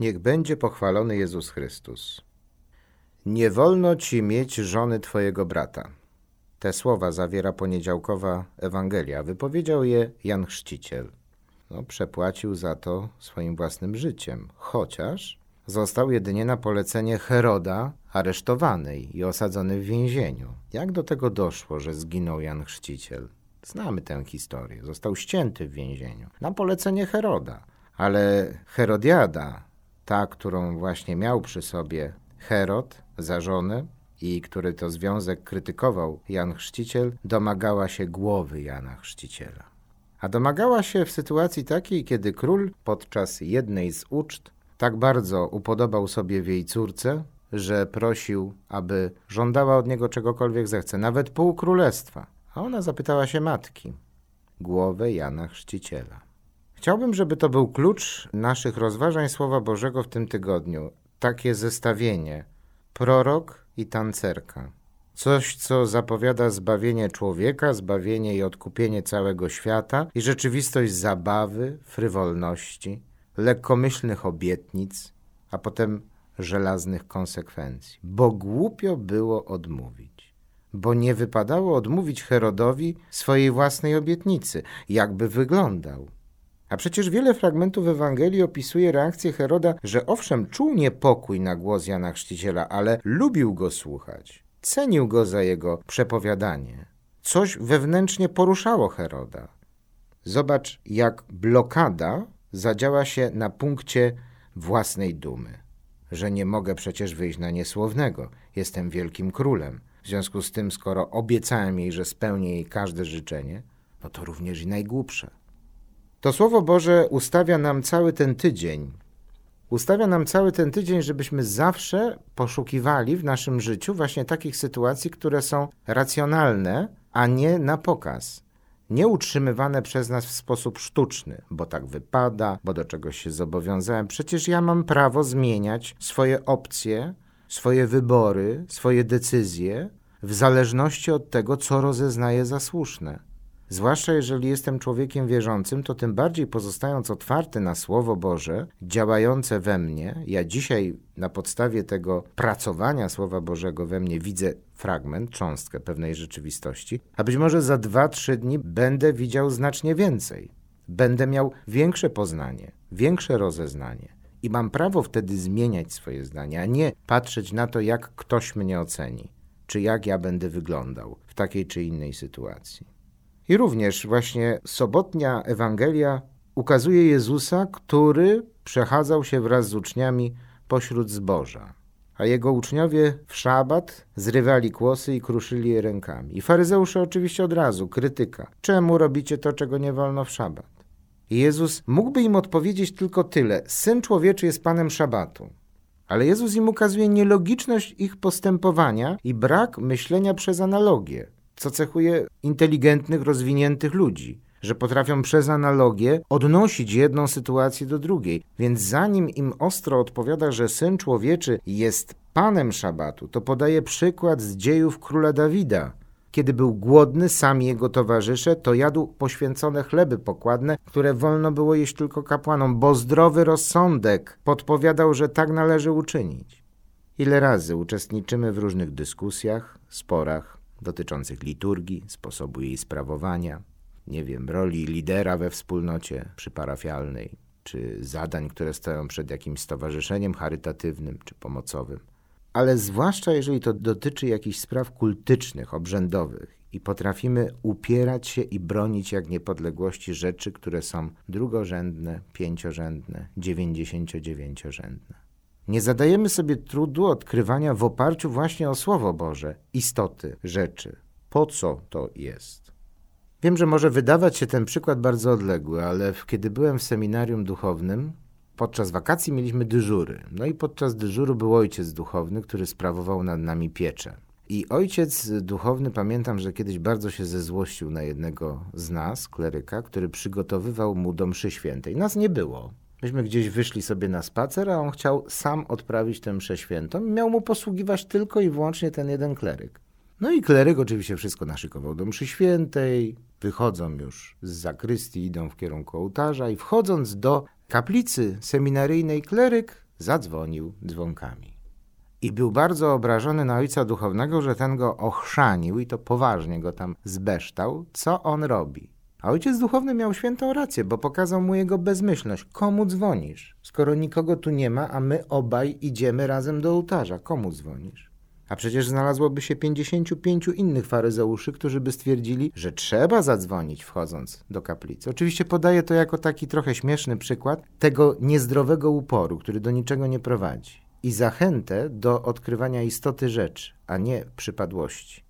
Niech będzie pochwalony Jezus Chrystus. Nie wolno ci mieć żony twojego brata. Te słowa zawiera poniedziałkowa Ewangelia. Wypowiedział je Jan Chrzciciel. No, przepłacił za to swoim własnym życiem, chociaż został jedynie na polecenie Heroda aresztowany i osadzony w więzieniu. Jak do tego doszło, że zginął Jan Chrzciciel? Znamy tę historię. Został ścięty w więzieniu na polecenie Heroda. Ale Herodiada, ta, którą właśnie miał przy sobie Herod za żonę i który to związek krytykował Jan Chrzciciel, domagała się głowy Jana Chrzciciela. A domagała się w sytuacji takiej, kiedy król podczas jednej z uczt tak bardzo upodobał sobie w jej córce, że prosił, aby żądała od niego czegokolwiek zechce, nawet pół królestwa. A ona zapytała się matki, głowę Jana Chrzciciela. Chciałbym, żeby to był klucz naszych rozważań Słowa Bożego w tym tygodniu. Takie zestawienie prorok i tancerka. Coś, co zapowiada zbawienie człowieka, zbawienie i odkupienie całego świata i rzeczywistość zabawy, frywolności, lekkomyślnych obietnic, a potem żelaznych konsekwencji. Bo głupio było odmówić. Bo nie wypadało odmówić Herodowi swojej własnej obietnicy. Jakby wyglądał? A przecież wiele fragmentów Ewangelii opisuje reakcję Heroda, że owszem, czuł niepokój na głos Jana Chrzciciela, ale lubił go słuchać. Cenił go za jego przepowiadanie. Coś wewnętrznie poruszało Heroda. Zobacz, jak blokada zadziała się na punkcie własnej dumy. Że nie mogę przecież wyjść na niesłownego. Jestem wielkim królem. W związku z tym, skoro obiecałem jej, że spełnię jej każde życzenie, no to również i najgłupsze. To Słowo Boże ustawia nam cały ten tydzień. Ustawia nam cały ten tydzień, żebyśmy zawsze poszukiwali w naszym życiu właśnie takich sytuacji, które są racjonalne, a nie na pokaz. Nie utrzymywane przez nas w sposób sztuczny, bo tak wypada, bo do czegoś się zobowiązałem. Przecież ja mam prawo zmieniać swoje opcje, swoje wybory, swoje decyzje w zależności od tego, co rozeznaję za słuszne. Zwłaszcza jeżeli jestem człowiekiem wierzącym, to tym bardziej pozostając otwarty na Słowo Boże, działające we mnie, ja dzisiaj na podstawie tego pracowania Słowa Bożego we mnie widzę fragment, cząstkę pewnej rzeczywistości, a być może za dwa, trzy dni będę widział znacznie więcej. Będę miał większe poznanie, większe rozeznanie. I mam prawo wtedy zmieniać swoje zdanie, a nie patrzeć na to, jak ktoś mnie oceni, czy jak ja będę wyglądał w takiej czy innej sytuacji. I również właśnie sobotnia Ewangelia ukazuje Jezusa, który przechadzał się wraz z uczniami pośród zboża. A jego uczniowie w szabat zrywali kłosy i kruszyli je rękami. I faryzeusze oczywiście od razu, krytyka. Czemu robicie to, czego nie wolno w szabat? I Jezus mógłby im odpowiedzieć tylko tyle. Syn człowieczy jest panem szabatu. Ale Jezus im ukazuje nielogiczność ich postępowania i brak myślenia przez analogię co cechuje inteligentnych, rozwiniętych ludzi, że potrafią przez analogię odnosić jedną sytuację do drugiej. Więc zanim im ostro odpowiada, że syn człowieczy jest panem szabatu, to podaje przykład z dziejów króla Dawida. Kiedy był głodny, sam i jego towarzysze, to jadł poświęcone chleby pokładne, które wolno było jeść tylko kapłanom, bo zdrowy rozsądek podpowiadał, że tak należy uczynić. Ile razy uczestniczymy w różnych dyskusjach, sporach, dotyczących liturgii, sposobu jej sprawowania, nie wiem, roli lidera we wspólnocie przyparafialnej, czy zadań, które stoją przed jakimś stowarzyszeniem charytatywnym czy pomocowym. Ale zwłaszcza jeżeli to dotyczy jakichś spraw kultycznych, obrzędowych i potrafimy upierać się i bronić jak niepodległości rzeczy, które są drugorzędne, pięciorzędne, dziewięćdziesięciodziewięciorzędne. Nie zadajemy sobie trudu odkrywania w oparciu właśnie o Słowo Boże istoty rzeczy. Po co to jest? Wiem, że może wydawać się ten przykład bardzo odległy, ale kiedy byłem w seminarium duchownym, podczas wakacji mieliśmy dyżury. No i podczas dyżuru był ojciec duchowny, który sprawował nad nami pieczę. I ojciec duchowny, pamiętam, że kiedyś bardzo się zezłościł na jednego z nas, kleryka, który przygotowywał mu do mszy świętej. Nas nie było. Myśmy gdzieś wyszli sobie na spacer, a on chciał sam odprawić tę mszę świętą miał mu posługiwać tylko i wyłącznie ten jeden kleryk. No i kleryk oczywiście wszystko naszykował do mszy świętej, wychodzą już z zakrystii, idą w kierunku ołtarza i wchodząc do kaplicy seminaryjnej kleryk zadzwonił dzwonkami. I był bardzo obrażony na ojca duchownego, że ten go ochrzanił i to poważnie go tam zbeształ, co on robi. A ojciec duchowny miał świętą rację, bo pokazał mu jego bezmyślność. Komu dzwonisz? Skoro nikogo tu nie ma, a my obaj idziemy razem do ołtarza, komu dzwonisz? A przecież znalazłoby się 55 innych faryzeuszy, którzy by stwierdzili, że trzeba zadzwonić wchodząc do kaplicy. Oczywiście podaję to jako taki trochę śmieszny przykład tego niezdrowego uporu, który do niczego nie prowadzi i zachętę do odkrywania istoty rzeczy, a nie przypadłości.